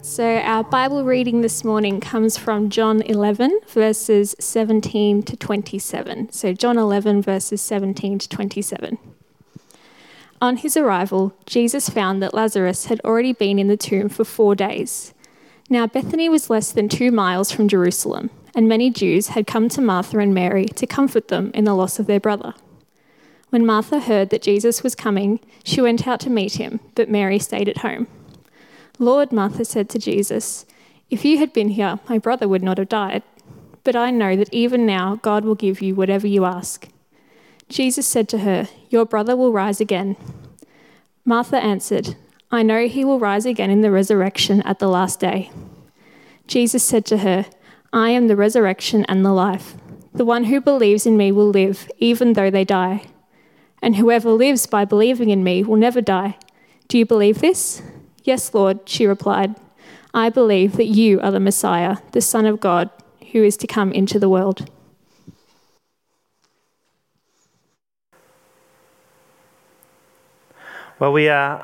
So, our Bible reading this morning comes from John 11, verses 17 to 27. So, John 11, verses 17 to 27. On his arrival, Jesus found that Lazarus had already been in the tomb for four days. Now, Bethany was less than two miles from Jerusalem, and many Jews had come to Martha and Mary to comfort them in the loss of their brother. When Martha heard that Jesus was coming, she went out to meet him, but Mary stayed at home. Lord, Martha said to Jesus, If you had been here, my brother would not have died. But I know that even now God will give you whatever you ask. Jesus said to her, Your brother will rise again. Martha answered, I know he will rise again in the resurrection at the last day. Jesus said to her, I am the resurrection and the life. The one who believes in me will live, even though they die. And whoever lives by believing in me will never die. Do you believe this? Yes, Lord, she replied. I believe that you are the Messiah, the Son of God, who is to come into the world. Well, we uh,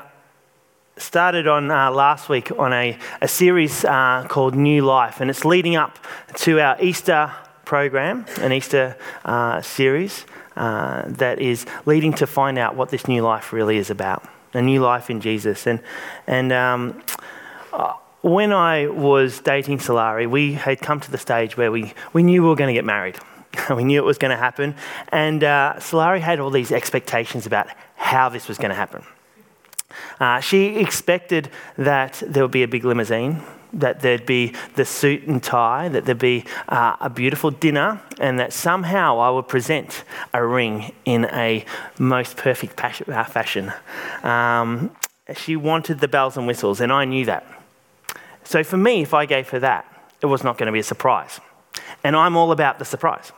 started on uh, last week on a, a series uh, called New Life, and it's leading up to our Easter program, an Easter uh, series uh, that is leading to find out what this new life really is about a new life in Jesus. And, and um, uh, when I was dating Solari, we had come to the stage where we, we knew we were going to get married. we knew it was going to happen. And uh, Solari had all these expectations about how this was going to happen. Uh, she expected that there would be a big limousine, that there'd be the suit and tie, that there'd be uh, a beautiful dinner, and that somehow I would present a ring in a most perfect uh, fashion. Um, she wanted the bells and whistles, and I knew that. So for me, if I gave her that, it was not going to be a surprise. And I'm all about the surprise.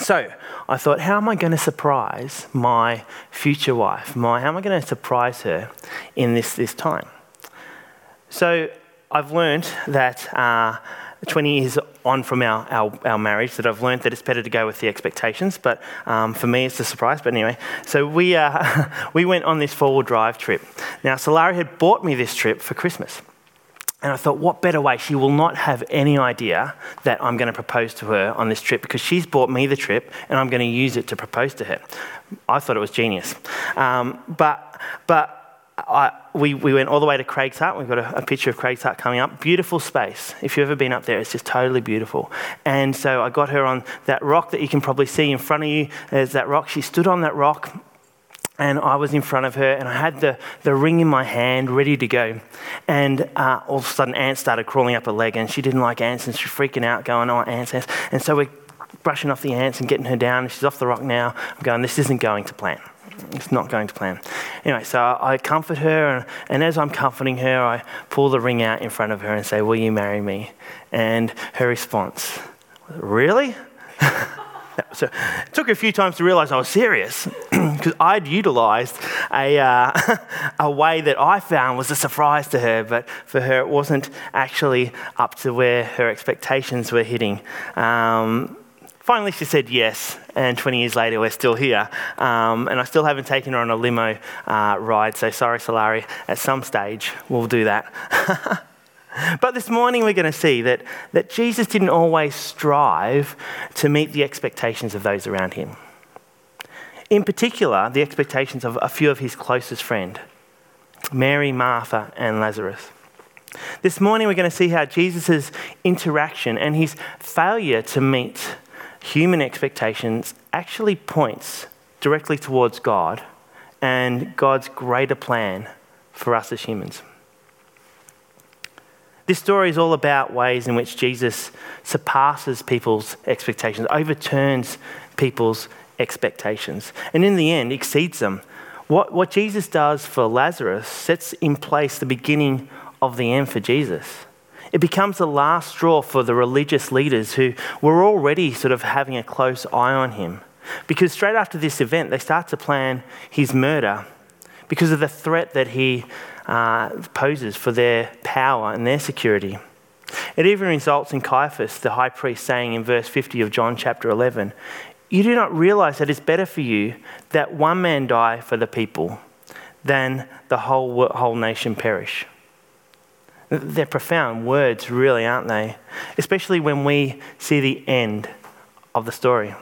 So I thought, how am I going to surprise my future wife? My, how am I going to surprise her in this, this time? So I've learned that uh, 20 years on from our, our, our, marriage that I've learned that it's better to go with the expectations, but um, for me it's a surprise. But anyway, so we, uh, we went on this four wheel drive trip. Now, Solari had bought me this trip for Christmas. And I thought, what better way? She will not have any idea that I'm going to propose to her on this trip because she's bought me the trip and I'm going to use it to propose to her. I thought it was genius. Um, but, but I, we, we went all the way to Craig's Hut. We've got a, a, picture of Craig's Hut coming up. Beautiful space. If you've ever been up there, it's just totally beautiful. And so I got her on that rock that you can probably see in front of you. There's that rock. She stood on that rock, and I was in front of her, and I had the, the ring in my hand ready to go. And uh, all of a sudden, ants started crawling up her leg, and she didn't like ants, and she's freaking out, going, Oh, ants, ants. And so we're brushing off the ants and getting her down. and She's off the rock now. I'm going, This isn't going to plan. It's not going to plan. Anyway, so I comfort her, and, and, as I'm comforting her, I pull the ring out in front of her and say, Will you marry me? And her response, Really? so it took her a few times to realize I was serious because I'd utilized a, uh, a way that I found was a surprise to her, but for her, it wasn't actually up to where her expectations were hitting. Um, Finally, she said yes, and 20 years later, we're still here. Um, and I still haven't taken her on a limo uh, ride, so sorry, Solari. At some stage, we'll do that. but this morning, we're going to see that, that Jesus didn't always strive to meet the expectations of those around him. In particular, the expectations of a few of his closest friends Mary, Martha, and Lazarus. This morning, we're going to see how Jesus' interaction and his failure to meet human expectations actually points directly towards God and God's greater plan for us as humans. This story is all about ways in which Jesus surpasses people's expectations, overturns people's expectations, and in the end exceeds them. What, what Jesus does for Lazarus sets in place the beginning of the end for Jesus. It becomes the last straw for the religious leaders who were already sort of having a close eye on him. Because straight after this event, they start to plan his murder because of the threat that he uh, poses for their power and their security. It even results in Caiaphas, the high priest, saying in verse 50 of John chapter 11, You do not realize that it's better for you that one man die for the people than the whole, whole nation perish. They're profound words, really, aren't they? Especially when we see the end of the story.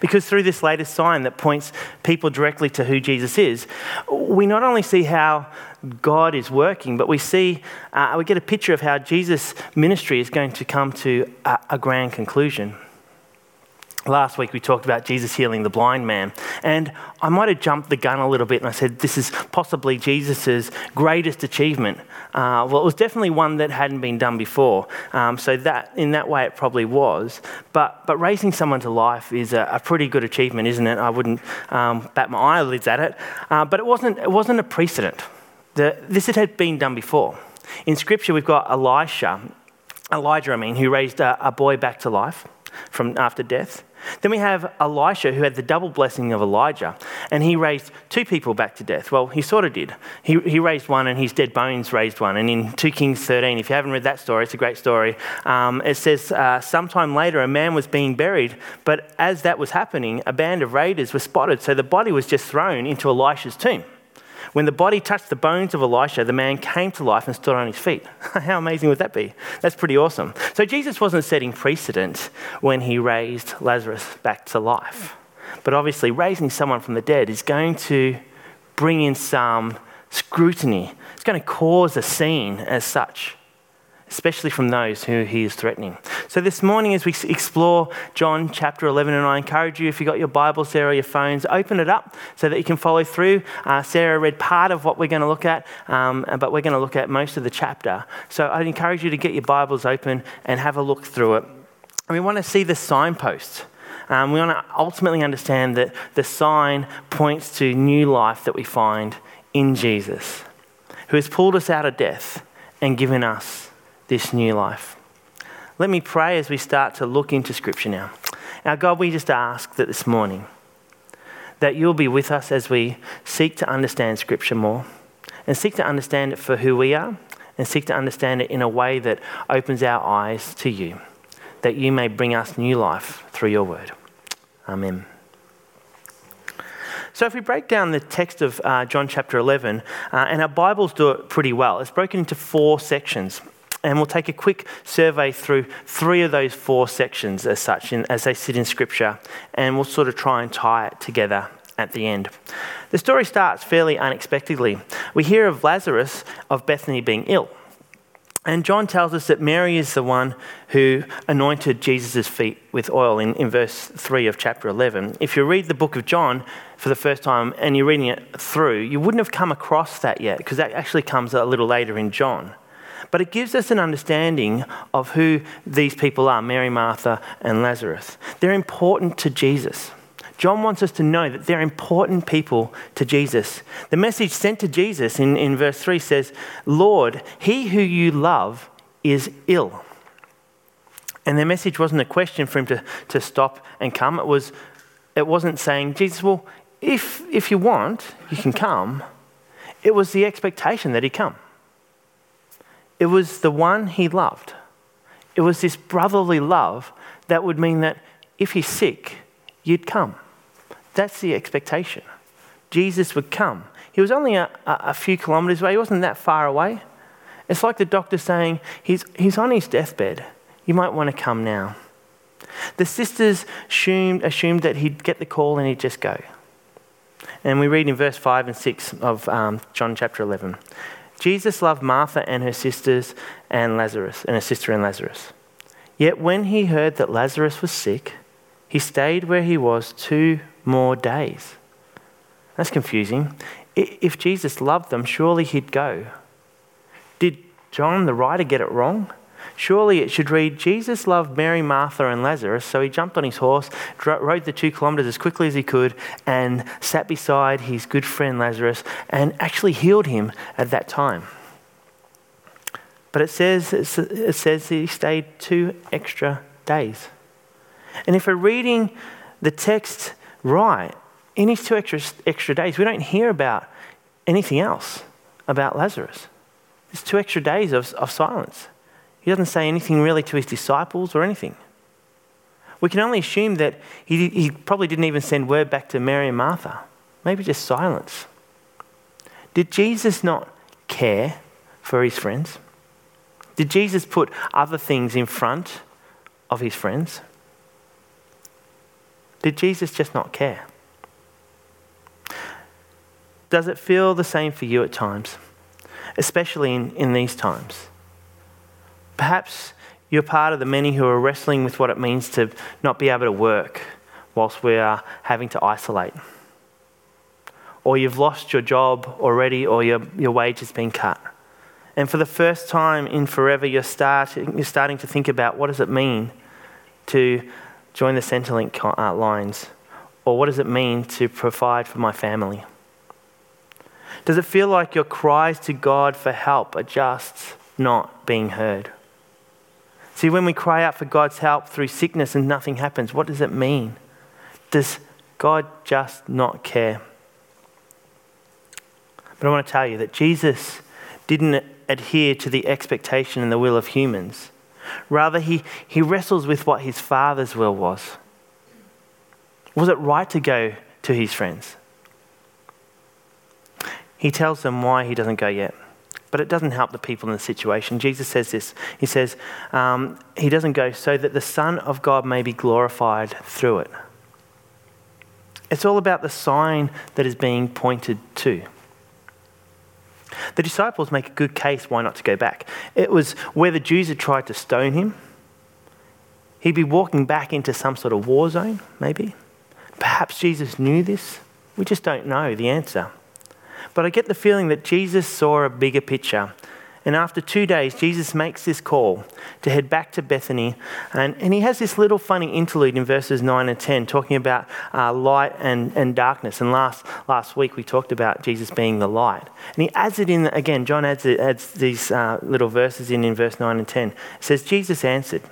Because through this latest sign that points people directly to who Jesus is, we not only see how God is working, but we see, uh, we get a picture of how Jesus' ministry is going to come to a, a grand conclusion. Last week we talked about Jesus healing the blind man, and I might have jumped the gun a little bit and I said this is possibly Jesus' greatest achievement. Uh, well, it was definitely one that hadn't been done before, um, so that in that way it probably was. But but raising someone to life is a, a pretty good achievement, isn't it? I wouldn't um, bat my eyelids at it, uh, but it wasn't it wasn't a precedent. The, this had been done before. In Scripture, we've got Elisha, Elijah, I mean, who raised a, a boy back to life from after death. Then we have Elisha, who had the double blessing of Elijah, and he raised two people back to death. Well, he sort of did. He, he raised one, and his dead bones raised one. And in 2 Kings 13, if you haven't read that story, it's a great story. Um, it says, uh, Sometime later, a man was being buried, but as that was happening, a band of raiders were spotted, so the body was just thrown into Elisha's tomb. When the body touched the bones of Elisha, the man came to life and stood on his feet. How amazing would that be? That's pretty awesome. So Jesus wasn't setting precedent when he raised Lazarus back to life. But obviously, raising someone from the dead is going to bring in some scrutiny. It's going to cause a scene as such especially from those who he is threatening. So, this morning, as we explore John chapter 11, and I encourage you, if you've got your Bibles there or your phones, open it up so that you can follow through. Uh, Sarah read part of what we're going to look at, um, but we're going to look at most of the chapter. So, I'd encourage you to get your Bibles open and have a look through it. And we want to see the signposts. Um, we want to ultimately understand that the sign points to new life that we find in Jesus, who has pulled us out of death and given us this new life. Let me pray as we start to look into Scripture now. Our God, we just ask that this morning that you'll be with us as we seek to understand Scripture more and seek to understand it for who we are and seek to understand it in a way that opens our eyes to you, that you may bring us new life through your word. Amen. So, if we break down the text of uh, John chapter 11, uh, and our Bibles do it pretty well, it's broken into four sections. And we'll take a quick survey through three of those four sections as such, in, as they sit in Scripture, and we'll sort of try and tie it together at the end. The story starts fairly unexpectedly. We hear of Lazarus of Bethany being ill. And John tells us that Mary is the one who anointed Jesus' feet with oil in, in verse 3 of chapter 11. If you read the book of John for the first time and you're reading it through, you wouldn't have come across that yet because that actually comes a little later in John. But it gives us an understanding of who these people are Mary, Martha, and Lazarus. They're important to Jesus. John wants us to know that they're important people to Jesus. The message sent to Jesus in, in verse 3 says, Lord, he who you love is ill. And their message wasn't a question for him to, to stop and come. It, was, it wasn't saying, Jesus, well, if, if you want, you can come. It was the expectation that he come. It was the one he loved. It was this brotherly love that would mean that if he's sick, you'd come. That's the expectation. Jesus would come. He was only a, a, few kilometres away, he wasn't that far away. It's like the doctor saying, he's, he's on his deathbed. You might want to come now. The sisters assumed, assumed that he'd get the call and he'd just go. And we read in verse 5 and 6 of um, John chapter 11. Jesus loved Martha and her sisters and Lazarus, and her sister and Lazarus. Yet when he heard that Lazarus was sick, he stayed where he was two more days. That's confusing. If Jesus loved them, surely he'd go. Did John the writer get it wrong? Surely it should read Jesus loved Mary, Martha, and Lazarus, so he jumped on his horse, rode the two kilometres as quickly as he could, and sat beside his good friend Lazarus and actually healed him at that time. But it says, it says he stayed two extra days. And if we're reading the text right, in his two extra, extra days, we don't hear about anything else about Lazarus. It's two extra days of, of silence. He doesn't say anything really to his disciples or anything. We can only assume that he, he probably didn't even send word back to Mary and Martha. Maybe just silence. Did Jesus not care for his friends? Did Jesus put other things in front of his friends? Did Jesus just not care? Does it feel the same for you at times, especially in, in these times? Perhaps you're part of the many who are wrestling with what it means to not be able to work whilst we are having to isolate. Or you've lost your job already, or your, your wage has been cut. And for the first time in forever, you're, starting you're starting to think about what does it mean to join the Centrelink uh, lines? Or what does it mean to provide for my family? Does it feel like your cries to God for help are just not being heard? See, when we cry out for God's help through sickness and nothing happens, what does it mean? Does God just not care? But I want to tell you that Jesus didn't adhere to the expectation and the will of humans. Rather, he, he wrestles with what his Father's will was. Was it right to go to his friends? He tells them why he doesn't go yet. But it doesn't help the people in the situation. Jesus says this He says, um, He doesn't go so that the Son of God may be glorified through it. It's all about the sign that is being pointed to. The disciples make a good case why not to go back. It was where the Jews had tried to stone him. He'd be walking back into some sort of war zone, maybe. Perhaps Jesus knew this. We just don't know the answer. But I get the feeling that Jesus saw a bigger picture. And after two days, Jesus makes this call to head back to Bethany. And, and he has this little funny interlude in verses 9 and 10 talking about uh, light and, and darkness. And last, last week we talked about Jesus being the light. And he adds it in, again, John adds, it, adds these uh, little verses in in verse 9 and 10. It says, Jesus answered,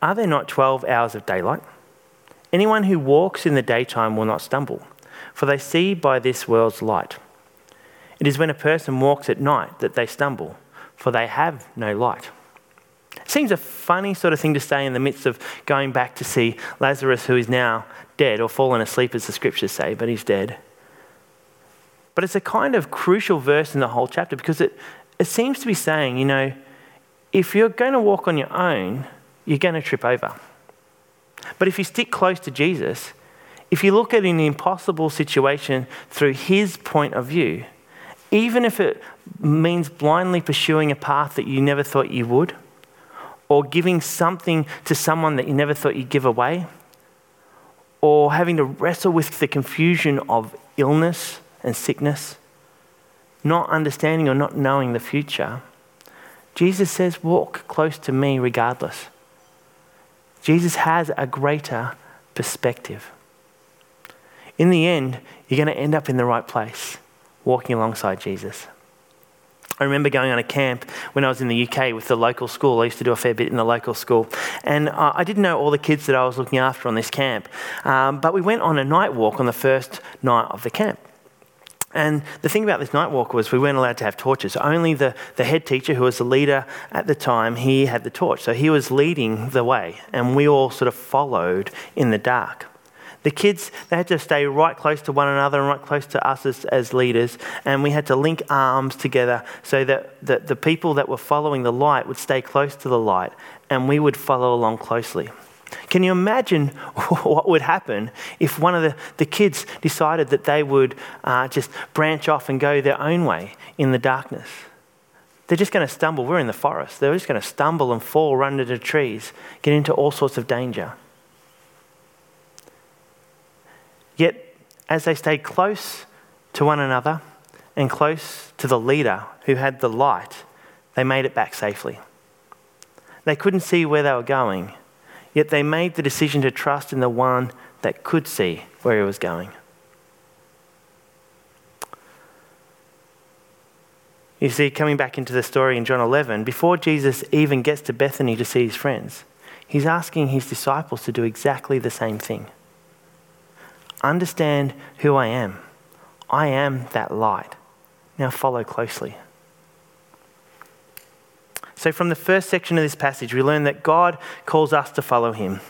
Are there not 12 hours of daylight? Anyone who walks in the daytime will not stumble for they see by this world's light. It is when a person walks at night that they stumble, for they have no light. It seems a funny sort of thing to say in the midst of going back to see Lazarus, who is now dead or fallen asleep, as the scriptures say, but he's dead. But it's a kind of crucial verse in the whole chapter because it, it seems to be saying, you know, if you're going to walk on your own, you're going to trip over. But if you stick close to Jesus, if you look at an impossible situation through his point of view, even if it means blindly pursuing a path that you never thought you would, or giving something to someone that you never thought you'd give away, or having to wrestle with the confusion of illness and sickness, not understanding or not knowing the future, Jesus says, Walk close to me regardless. Jesus has a greater perspective. In the end, you're going to end up in the right place, walking alongside Jesus. I remember going on a camp when I was in the UK with the local school. I used to do a fair bit in the local school. And I didn't know all the kids that I was looking after on this camp. Um, but we went on a night walk on the first night of the camp. And the thing about this night walk was we weren't allowed to have torches. Only the, the head teacher, who was the leader at the time, he had the torch. So he was leading the way, and we all sort of followed in the dark. The kids, they had to stay right close to one another and right close to us as, as leaders, and we had to link arms together so that, that the people that were following the light would stay close to the light, and we would follow along closely. Can you imagine what would happen if one of the, the kids decided that they would uh, just branch off and go their own way in the darkness? They're just going to stumble. We're in the forest. They're just going to stumble and fall, run into trees, get into all sorts of danger. Yet, as they stayed close to one another and close to the leader who had the light, they made it back safely. They couldn't see where they were going, yet they made the decision to trust in the one that could see where he was going. You see, coming back into the story in John 11, before Jesus even gets to Bethany to see his friends, he's asking his disciples to do exactly the same thing. Understand who I am. I am that light. Now follow closely. So, from the first section of this passage, we learn that God calls us to follow Him,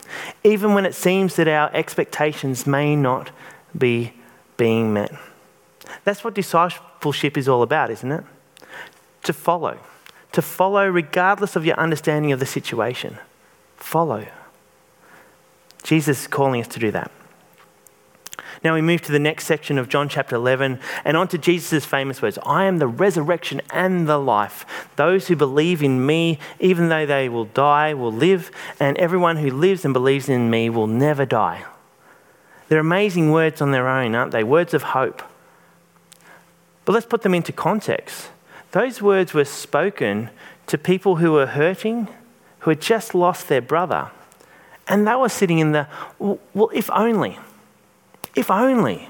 even when it seems that our expectations may not be being met. That's what discipleship is all about, isn't it? to follow, to follow regardless of your understanding of the situation. Follow. Jesus is calling us to do that. Now we move to the next section of John chapter 11 and on to Jesus' famous words I am the resurrection and the life. Those who believe in me, even though they will die, will live, and everyone who lives and believes in me will never die. They're amazing words on their own, aren't they? Words of hope. But let's put them into context. Those words were spoken to people who were hurting, who had just lost their brother. And they were sitting in the, well, if only. If only.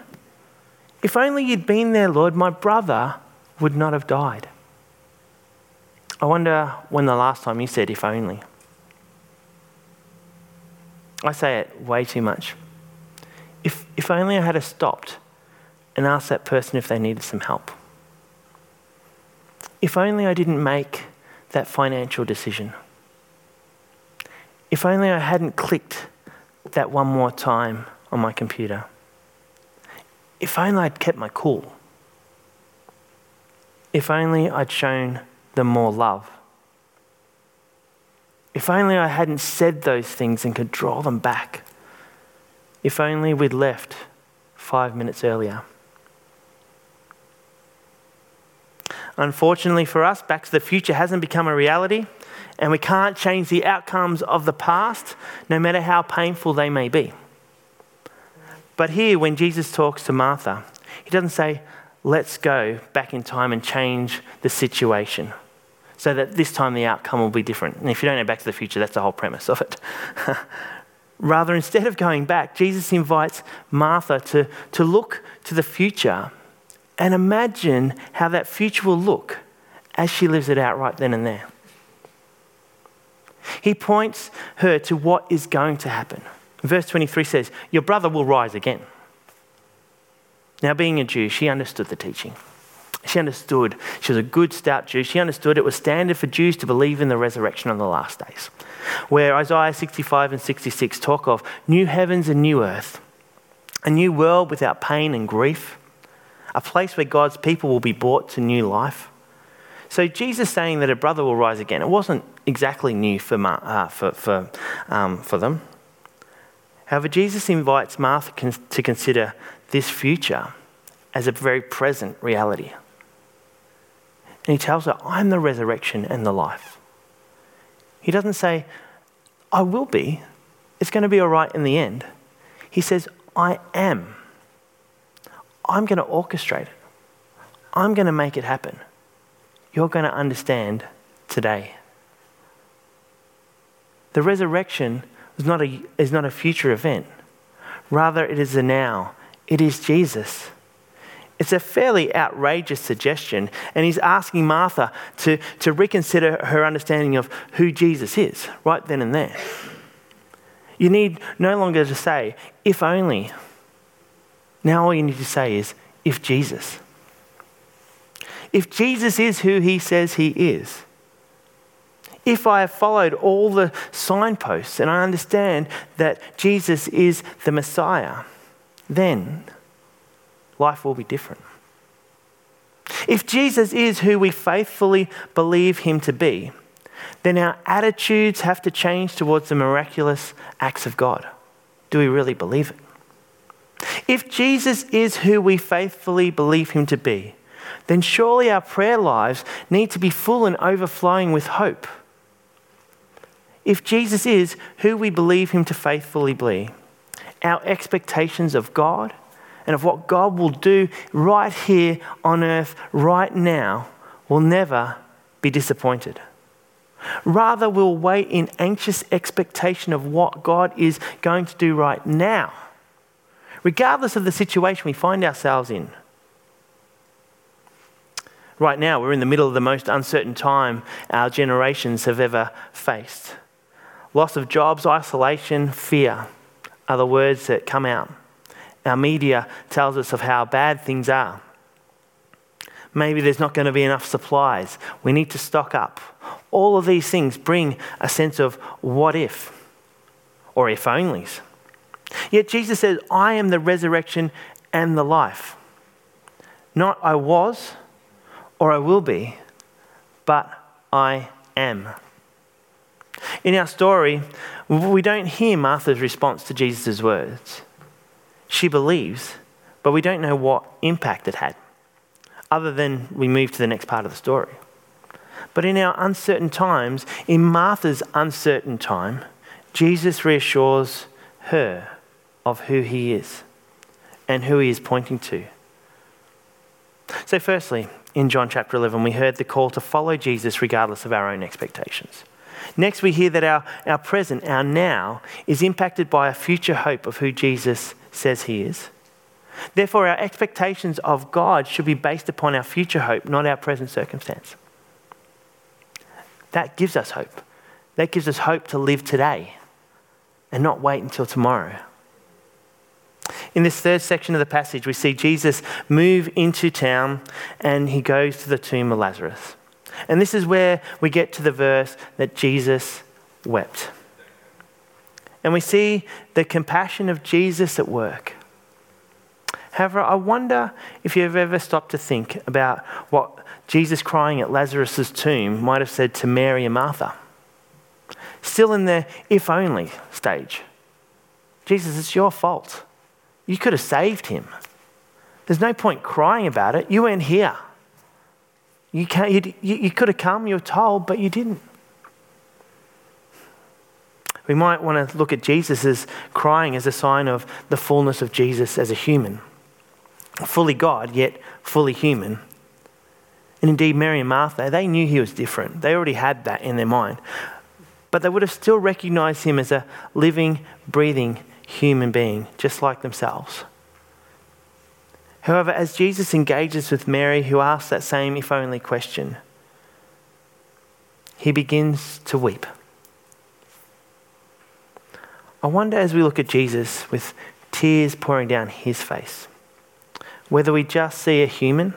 If only you'd been there, Lord, my brother would not have died. I wonder when the last time you said, if only. I say it way too much. If, if only I had stopped and asked that person if they needed some help. If only I didn't make that financial decision. If only I hadn't clicked that one more time on my computer. If only I'd kept my cool. If only I'd shown them more love. If only I hadn't said those things and could draw them back. If only we'd left five minutes earlier. Unfortunately for us, Back to the Future hasn't become a reality, and we can't change the outcomes of the past, no matter how painful they may be. But here, when Jesus talks to Martha, he doesn't say, let's go back in time and change the situation so that this time the outcome will be different. And if you don't know Back to the Future, that's the whole premise of it. Rather, instead of going back, Jesus invites Martha to, to look to the future and imagine how that future will look as she lives it out right then and there. He points her to what is going to happen. Verse 23 says, Your brother will rise again. Now, being a Jew, she understood the teaching. She understood. She was a good, stout Jew. She understood it was standard for Jews to believe in the resurrection on the last days. Where Isaiah 65 and 66 talk of new heavens and new earth, a new world without pain and grief, a place where God's people will be brought to new life. So, Jesus saying that a brother will rise again, it wasn't exactly new for, uh, for, for, um, for them. However, Jesus invites Martha to consider this future as a very present reality. And he tells her, I'm the resurrection and the life. He doesn't say, I will be. It's going to be all right in the end. He says, I am. I'm going to orchestrate it. I'm going to make it happen. You're going to understand today. The resurrection is not a, is not a future event. Rather, it is a now. It is Jesus. It's a fairly outrageous suggestion, and he's asking Martha to, to reconsider her understanding of who Jesus is right then and there. You need no longer to say, if only. Now, all you need to say is, if Jesus. If Jesus is who he says he is, if I have followed all the signposts and I understand that Jesus is the Messiah, then life will be different. If Jesus is who we faithfully believe him to be, then our attitudes have to change towards the miraculous acts of God. Do we really believe it? If Jesus is who we faithfully believe him to be, then surely our prayer lives need to be full and overflowing with hope if Jesus is who we believe him to faithfully be, our expectations of God and of what God will do right here on earth, right now, will never be disappointed. Rather, we'll wait in anxious expectation of what God is going to do right now, regardless of the situation we find ourselves in. Right now, we're in the middle of the most uncertain time our generations have ever faced. Loss of jobs, isolation, fear are the words that come out. Our media tells us of how bad things are. Maybe there's not going to be enough supplies. We need to stock up. All of these things bring a sense of what if or if onlys. Yet Jesus says, I am the resurrection and the life. Not I was or I will be, but I am. In our story, we don't hear Martha's response to Jesus' words. She believes, but we don't know what impact it had, other than we move to the next part of the story. But in our uncertain times, in Martha's uncertain time, Jesus reassures her of who he is and who he is pointing to. So, firstly, in John chapter 11, we heard the call to follow Jesus regardless of our own expectations. Next, we hear that our, our present, our now, is impacted by a future hope of who Jesus says he is. Therefore, our expectations of God should be based upon our future hope, not our present circumstance. That gives us hope. That gives us hope to live today and not wait until tomorrow. In this third section of the passage, we see Jesus move into town and he goes to the tomb of Lazarus. And this is where we get to the verse that Jesus wept. And we see the compassion of Jesus at work. However, I wonder if you've ever stopped to think about what Jesus crying at Lazarus' tomb might have said to Mary and Martha. Still in the if only stage. Jesus, it's your fault. You could have saved him. There's no point crying about it. You weren't here. You, can't, you, you could have come, you were told, but you didn't. We might want to look at Jesus crying as a sign of the fullness of Jesus as a human. Fully God, yet fully human. And indeed, Mary and Martha, they knew he was different. They already had that in their mind. But they would have still recognized him as a living, breathing human being, just like themselves. However, as Jesus engages with Mary, who asks that same if only question, he begins to weep. I wonder as we look at Jesus with tears pouring down his face, whether we just see a human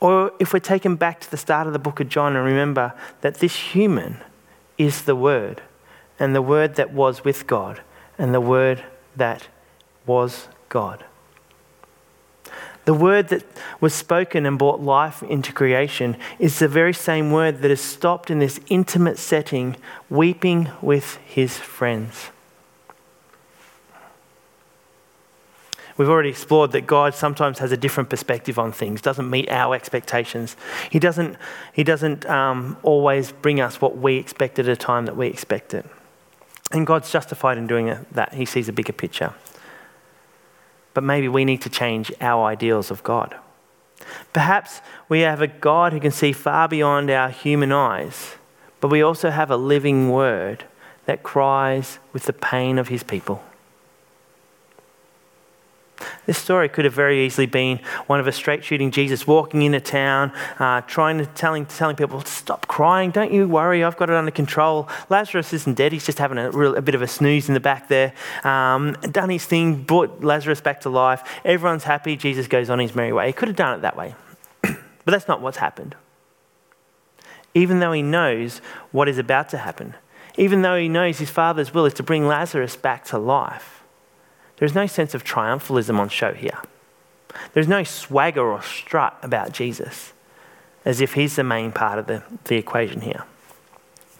or if we're taken back to the start of the book of John and remember that this human is the Word, and the Word that was with God, and the Word that was God. The word that was spoken and brought life into creation is the very same word that is stopped in this intimate setting, weeping with his friends. We've already explored that God sometimes has a different perspective on things, doesn't meet our expectations. He doesn't, he doesn't um, always bring us what we expect at a time that we expect it. And God's justified in doing that. He sees a bigger picture. But maybe we need to change our ideals of God. Perhaps we have a God who can see far beyond our human eyes, but we also have a living word that cries with the pain of his people. This story could have very easily been one of a straight shooting Jesus walking into town, uh, trying to telling, telling people, stop crying, don't you worry, I've got it under control. Lazarus isn't dead, he's just having a, real, a bit of a snooze in the back there. Um, done his thing, brought Lazarus back to life. Everyone's happy, Jesus goes on his merry way. He could have done it that way. but that's not what's happened. Even though he knows what is about to happen, even though he knows his father's will is to bring Lazarus back to life, there's no sense of triumphalism on show here. There's no swagger or strut about Jesus, as if he's the main part of the, the equation here.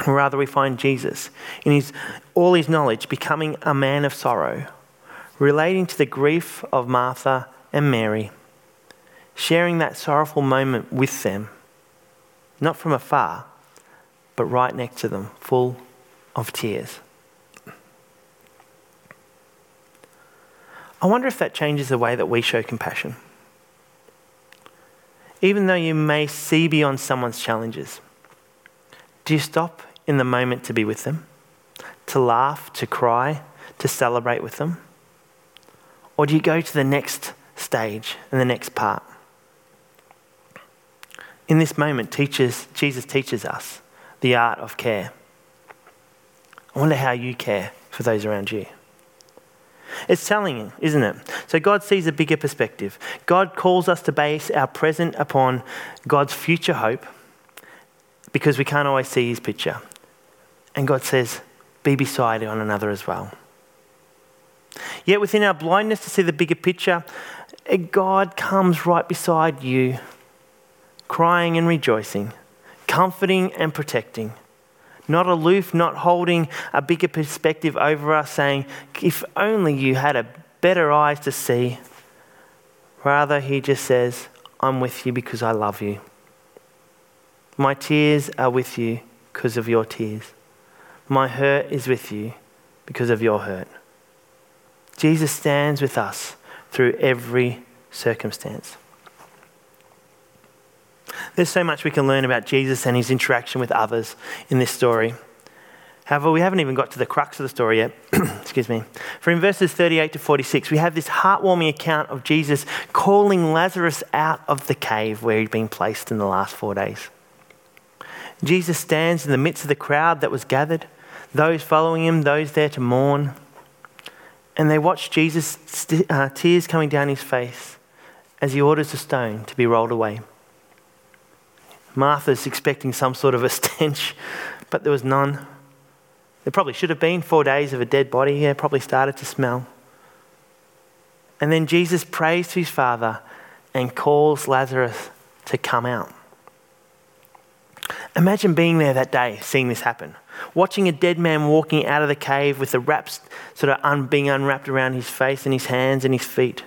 Rather, we find Jesus in his, all his knowledge becoming a man of sorrow, relating to the grief of Martha and Mary, sharing that sorrowful moment with them, not from afar, but right next to them, full of tears. I wonder if that changes the way that we show compassion. Even though you may see beyond someone's challenges, do you stop in the moment to be with them? To laugh, to cry, to celebrate with them? Or do you go to the next stage and the next part? In this moment, teaches, Jesus teaches us the art of care. I wonder how you care for those around you. It's telling, isn't it? So God sees a bigger perspective. God calls us to base our present upon God's future hope because we can't always see his picture. And God says, be beside one another as well. Yet within our blindness to see the bigger picture, eh, God comes right beside you, crying and rejoicing, comforting and protecting. Not aloof, not holding a bigger perspective over us, saying, If only you had a better eyes to see. Rather, he just says, I'm with you because I love you. My tears are with you because of your tears. My hurt is with you because of your hurt. Jesus stands with us through every circumstance. There's so much we can learn about Jesus and his interaction with others in this story. However, we haven't even got to the crux of the story yet. Excuse me. For in verses 38 to 46, we have this heartwarming account of Jesus calling Lazarus out of the cave where he'd been placed in the last four days. Jesus stands in the midst of the crowd that was gathered, those following him, those there to mourn. And they watch Jesus' uh, tears coming down his face as he orders a stone to be rolled away. Martha's expecting some sort of a stench, but there was none. There probably should have been four days of a dead body. Yeah, probably started to smell. And then Jesus prays to his Father and calls Lazarus to come out. Imagine being there that day, seeing this happen. Watching a dead man walking out of the cave with the wraps sort of un- being unwrapped around his face and his hands and his feet.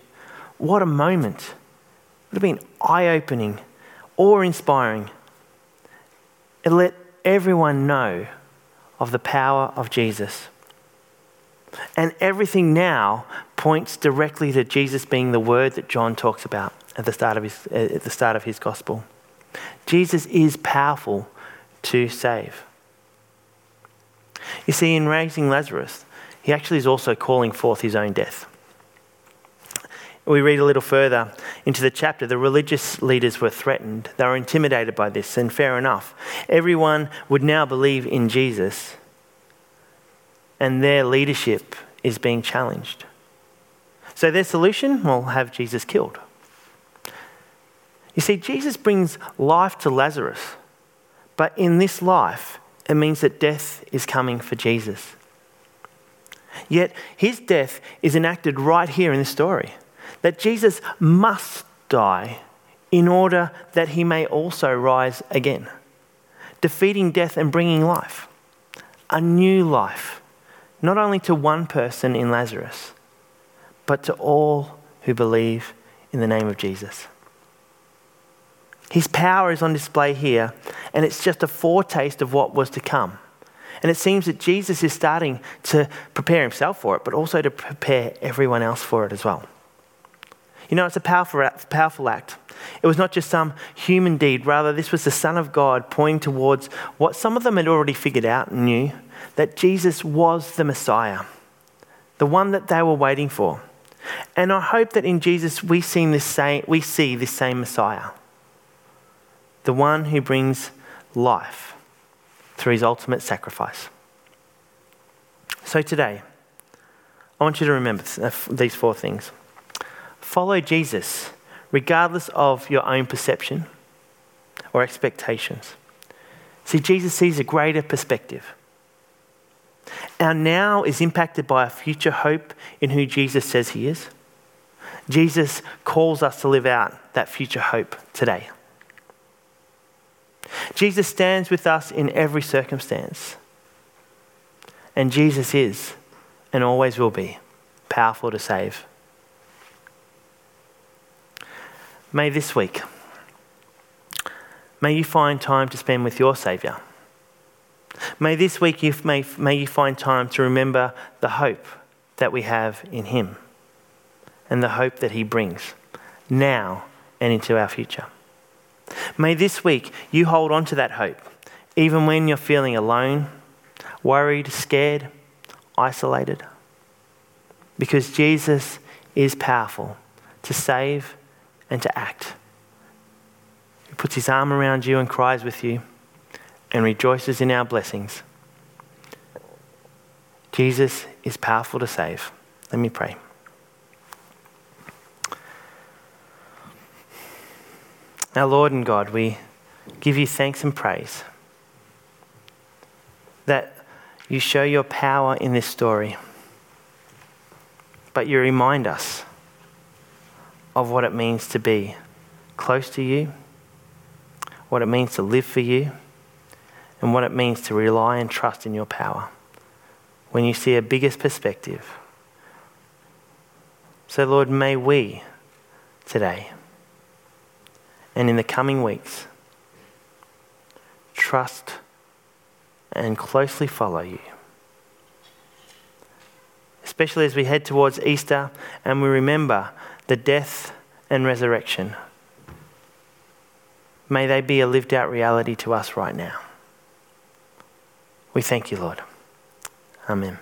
What a moment. It would have been eye opening, awe inspiring. It let everyone know of the power of Jesus. And everything now points directly to Jesus being the word that John talks about at the start of his, at the start of his gospel. Jesus is powerful to save. You see, in raising Lazarus, he actually is also calling forth his own death. We read a little further into the chapter. The religious leaders were threatened. They were intimidated by this, and fair enough. Everyone would now believe in Jesus, and their leadership is being challenged. So, their solution? Well, have Jesus killed. You see, Jesus brings life to Lazarus, but in this life, it means that death is coming for Jesus. Yet, his death is enacted right here in the story that Jesus must die in order that he may also rise again, defeating death and bringing life, a new life, not only to one person in Lazarus, but to all who believe in the name of Jesus. His power is on display here, and it's just a foretaste of what was to come. And it seems that Jesus is starting to prepare himself for it, but also to prepare everyone else for it as well. You know, it's a powerful, powerful act. It was not just some human deed, rather, this was the Son of God pointing towards what some of them had already figured out and knew that Jesus was the Messiah, the one that they were waiting for. And I hope that in Jesus we see this same, we see this same Messiah the one who brings life through his ultimate sacrifice. So today, I want you to remember these four things. Follow Jesus, regardless of your own perception or expectations. See, Jesus sees a greater perspective. Our now is impacted by a future hope in who Jesus says he is. Jesus calls us to live out that future hope today. Jesus stands with us in every circumstance. And Jesus is, and always will be, powerful to save. May this week, may you find time to spend with your Saviour. May this week you may, may you find time to remember the hope that we have in Him and the hope that He brings now and into our future. May this week you hold on to that hope, even when you're feeling alone, worried, scared, isolated. Because Jesus is powerful to save and to act. He puts his arm around you and cries with you and rejoices in our blessings. Jesus is powerful to save. Let me pray. Our Lord and God, we give you thanks and praise that you show your power in this story, but you remind us of what it means to be close to you, what it means to live for you, and what it means to rely and trust in your power when you see a biggest perspective. So, Lord, may we today and in the coming weeks trust and closely follow you. Especially as we head towards Easter and we remember the death and resurrection. May they be a lived out reality to us right now. We thank you, Lord. Amen.